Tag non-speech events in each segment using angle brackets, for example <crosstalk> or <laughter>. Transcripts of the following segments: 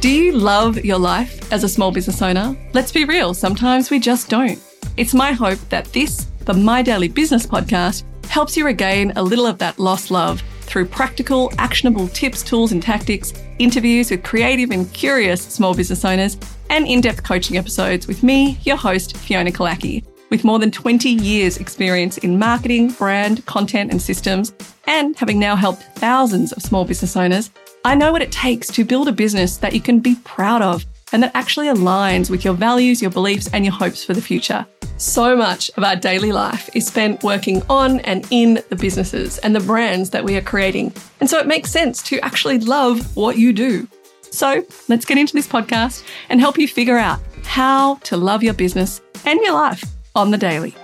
Do you love your life as a small business owner? Let's be real, sometimes we just don't. It's my hope that this, the My Daily Business podcast, helps you regain a little of that lost love through practical, actionable tips, tools, and tactics, interviews with creative and curious small business owners, and in depth coaching episodes with me, your host, Fiona Killackey. With more than 20 years' experience in marketing, brand, content, and systems, and having now helped thousands of small business owners, I know what it takes to build a business that you can be proud of and that actually aligns with your values, your beliefs, and your hopes for the future. So much of our daily life is spent working on and in the businesses and the brands that we are creating. And so it makes sense to actually love what you do. So let's get into this podcast and help you figure out how to love your business and your life on the daily.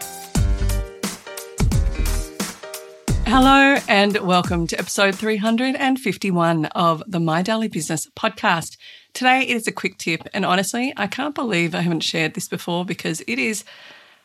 Hello, and welcome to episode 351 of the My Daily Business podcast. Today, it is a quick tip, and honestly, I can't believe I haven't shared this before because it is.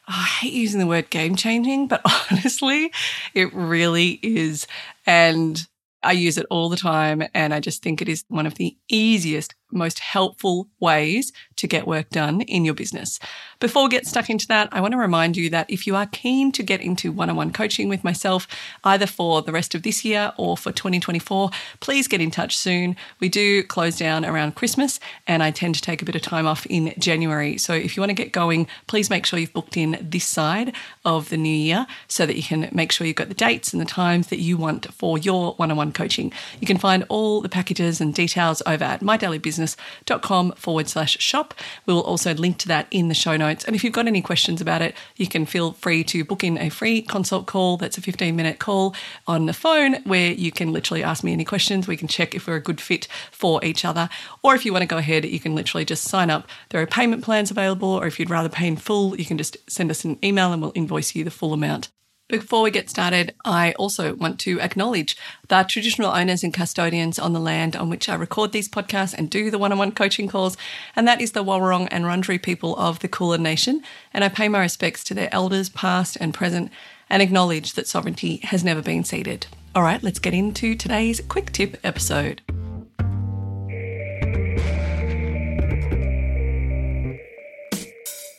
Oh, I hate using the word game changing, but <laughs> honestly, it really is. And I use it all the time, and I just think it is one of the easiest most helpful ways to get work done in your business. Before we get stuck into that, I want to remind you that if you are keen to get into one on one coaching with myself, either for the rest of this year or for 2024, please get in touch soon. We do close down around Christmas and I tend to take a bit of time off in January. So if you want to get going, please make sure you've booked in this side of the new year so that you can make sure you've got the dates and the times that you want for your one on one coaching. You can find all the packages and details over at My Daily Business business.com forward slash shop. We will also link to that in the show notes. And if you've got any questions about it, you can feel free to book in a free consult call. That's a 15 minute call on the phone where you can literally ask me any questions. We can check if we're a good fit for each other. Or if you want to go ahead, you can literally just sign up. There are payment plans available, or if you'd rather pay in full, you can just send us an email and we'll invoice you the full amount. Before we get started, I also want to acknowledge the traditional owners and custodians on the land on which I record these podcasts and do the one on one coaching calls, and that is the Walwurrung and Wurundjeri people of the Kulin Nation. And I pay my respects to their elders, past and present, and acknowledge that sovereignty has never been ceded. All right, let's get into today's quick tip episode.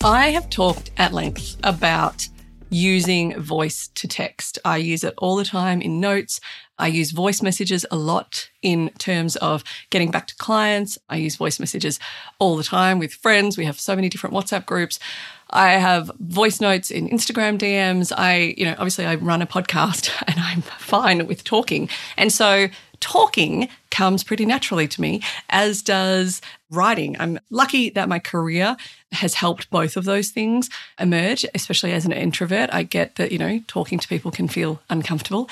I have talked at length about using voice to text. I use it all the time in notes. I use voice messages a lot in terms of getting back to clients. I use voice messages all the time with friends. We have so many different WhatsApp groups. I have voice notes in Instagram DMs. I, you know, obviously I run a podcast <laughs> and I'm fine with talking. And so talking comes pretty naturally to me, as does writing. I'm lucky that my career has helped both of those things emerge, especially as an introvert. I get that, you know, talking to people can feel uncomfortable.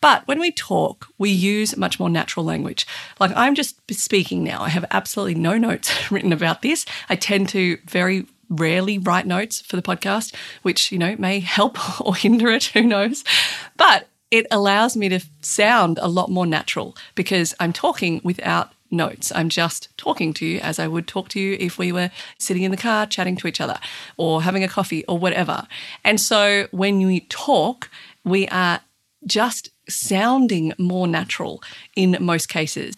But when we talk, we use much more natural language. Like I'm just speaking now. I have absolutely no notes <laughs> written about this. I tend to very rarely write notes for the podcast, which, you know, may help <laughs> or hinder it. Who knows? But it allows me to sound a lot more natural because I'm talking without notes. I'm just talking to you as I would talk to you if we were sitting in the car chatting to each other or having a coffee or whatever. And so when we talk, we are just sounding more natural in most cases.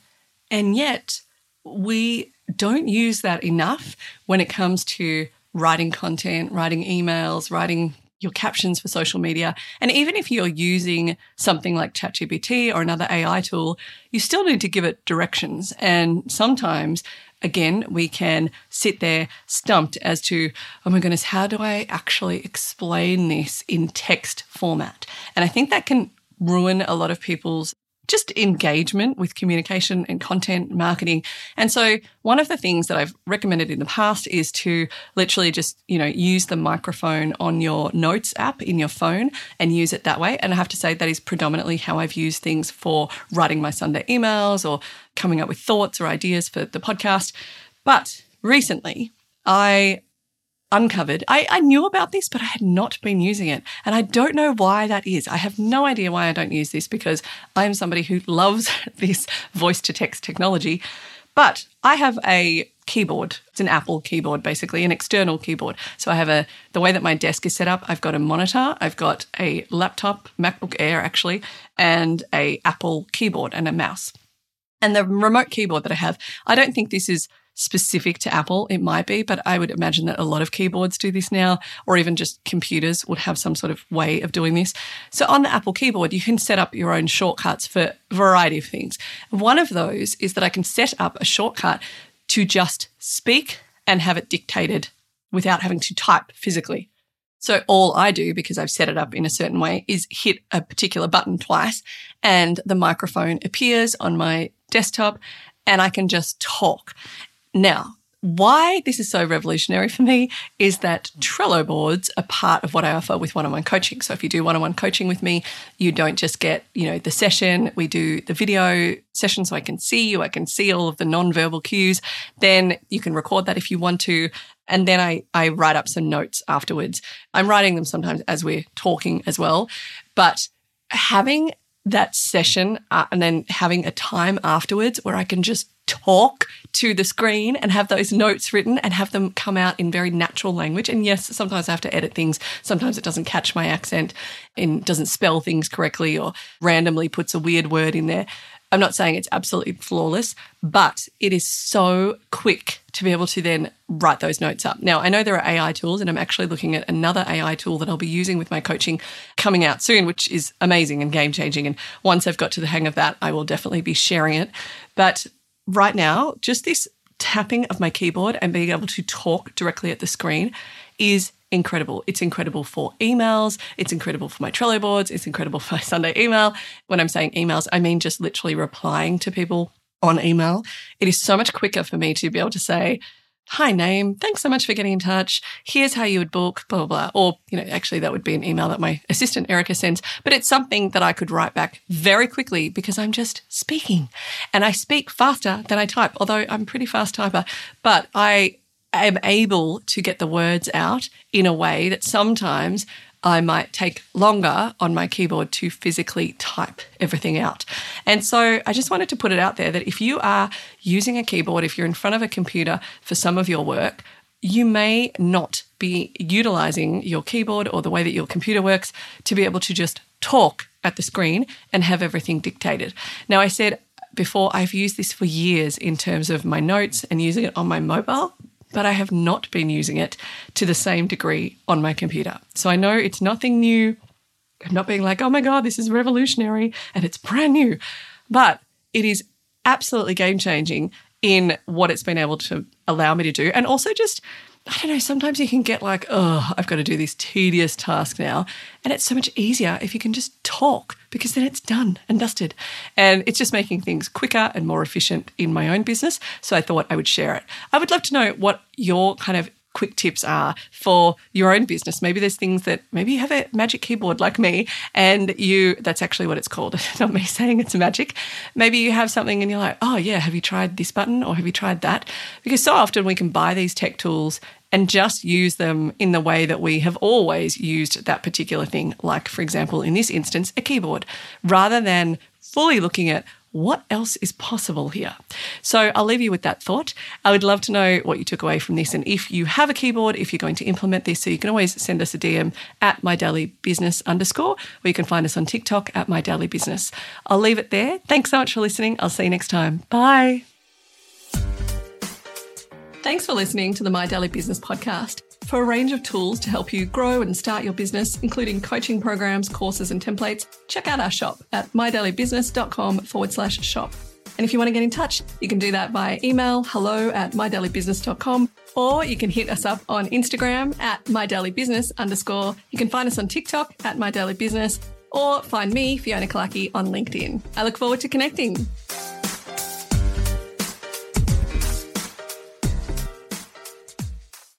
And yet, we don't use that enough when it comes to writing content, writing emails, writing your captions for social media. And even if you're using something like ChatGPT or another AI tool, you still need to give it directions. And sometimes, again, we can sit there stumped as to, oh my goodness, how do I actually explain this in text format? And I think that can ruin a lot of people's just engagement with communication and content marketing. And so one of the things that I've recommended in the past is to literally just, you know, use the microphone on your notes app in your phone and use it that way. And I have to say that is predominantly how I've used things for writing my Sunday emails or coming up with thoughts or ideas for the podcast. But recently, I uncovered. I, I knew about this, but I had not been using it. And I don't know why that is. I have no idea why I don't use this because I am somebody who loves <laughs> this voice to text technology. But I have a keyboard. It's an Apple keyboard, basically, an external keyboard. So I have a, the way that my desk is set up, I've got a monitor, I've got a laptop, MacBook Air actually, and a Apple keyboard and a mouse. And the remote keyboard that I have, I don't think this is specific to Apple. It might be, but I would imagine that a lot of keyboards do this now, or even just computers would have some sort of way of doing this. So on the Apple keyboard, you can set up your own shortcuts for a variety of things. One of those is that I can set up a shortcut to just speak and have it dictated without having to type physically. So all I do, because I've set it up in a certain way, is hit a particular button twice and the microphone appears on my desktop and I can just talk. Now, why this is so revolutionary for me is that Trello boards are part of what I offer with one-on-one coaching. So if you do one-on-one coaching with me, you don't just get, you know, the session, we do the video session so I can see you, I can see all of the non-verbal cues. Then you can record that if you want to. And then I, I write up some notes afterwards. I'm writing them sometimes as we're talking as well. But having that session uh, and then having a time afterwards where I can just talk to the screen and have those notes written and have them come out in very natural language. And yes, sometimes I have to edit things. Sometimes it doesn't catch my accent and doesn't spell things correctly or randomly puts a weird word in there. I'm not saying it's absolutely flawless, but it is so quick to be able to then write those notes up. Now, I know there are AI tools, and I'm actually looking at another AI tool that I'll be using with my coaching coming out soon, which is amazing and game changing. And once I've got to the hang of that, I will definitely be sharing it. But right now, just this tapping of my keyboard and being able to talk directly at the screen is incredible. It's incredible for emails. It's incredible for my Trello boards. It's incredible <laughs> for my Sunday email. When I'm saying emails, I mean just literally replying to people on email. It is so much quicker for me to be able to say, Hi, name. Thanks so much for getting in touch. Here's how you would book, blah, blah, blah. Or, you know, actually, that would be an email that my assistant Erica sends, but it's something that I could write back very quickly because I'm just speaking. And I speak faster than I type, although I'm pretty fast typer, but I am able to get the words out in a way that sometimes I might take longer on my keyboard to physically type everything out. And so I just wanted to put it out there that if you are using a keyboard, if you're in front of a computer for some of your work, you may not be utilizing your keyboard or the way that your computer works to be able to just talk at the screen and have everything dictated. Now, I said before, I've used this for years in terms of my notes and using it on my mobile but I have not been using it to the same degree on my computer. So I know it's nothing new. I'm not being like, oh my God, this is revolutionary and it's brand new. But it is absolutely game changing in what it's been able to allow me to do. And also just I don't know, sometimes you can get like, oh, I've got to do this tedious task now. And it's so much easier if you can just talk because then it's done and dusted. And it's just making things quicker and more efficient in my own business. So I thought I would share it. I would love to know what your kind of quick tips are for your own business. Maybe there's things that maybe you have a magic keyboard like me and you that's actually what it's called. <laughs> Not me saying it's magic. Maybe you have something and you're like, "Oh yeah, have you tried this button or have you tried that?" Because so often we can buy these tech tools and just use them in the way that we have always used that particular thing, like for example in this instance, a keyboard, rather than fully looking at what else is possible here? So I'll leave you with that thought. I would love to know what you took away from this. And if you have a keyboard, if you're going to implement this, so you can always send us a DM at my daily business underscore, or you can find us on TikTok at my daily business. I'll leave it there. Thanks so much for listening. I'll see you next time. Bye. Thanks for listening to the My Daily Business podcast. For a range of tools to help you grow and start your business, including coaching programs, courses, and templates, check out our shop at mydailybusiness.com forward slash shop. And if you want to get in touch, you can do that via email hello at mydailybusiness.com or you can hit us up on Instagram at mydailybusiness underscore. You can find us on TikTok at mydailybusiness or find me, Fiona Killackey, on LinkedIn. I look forward to connecting.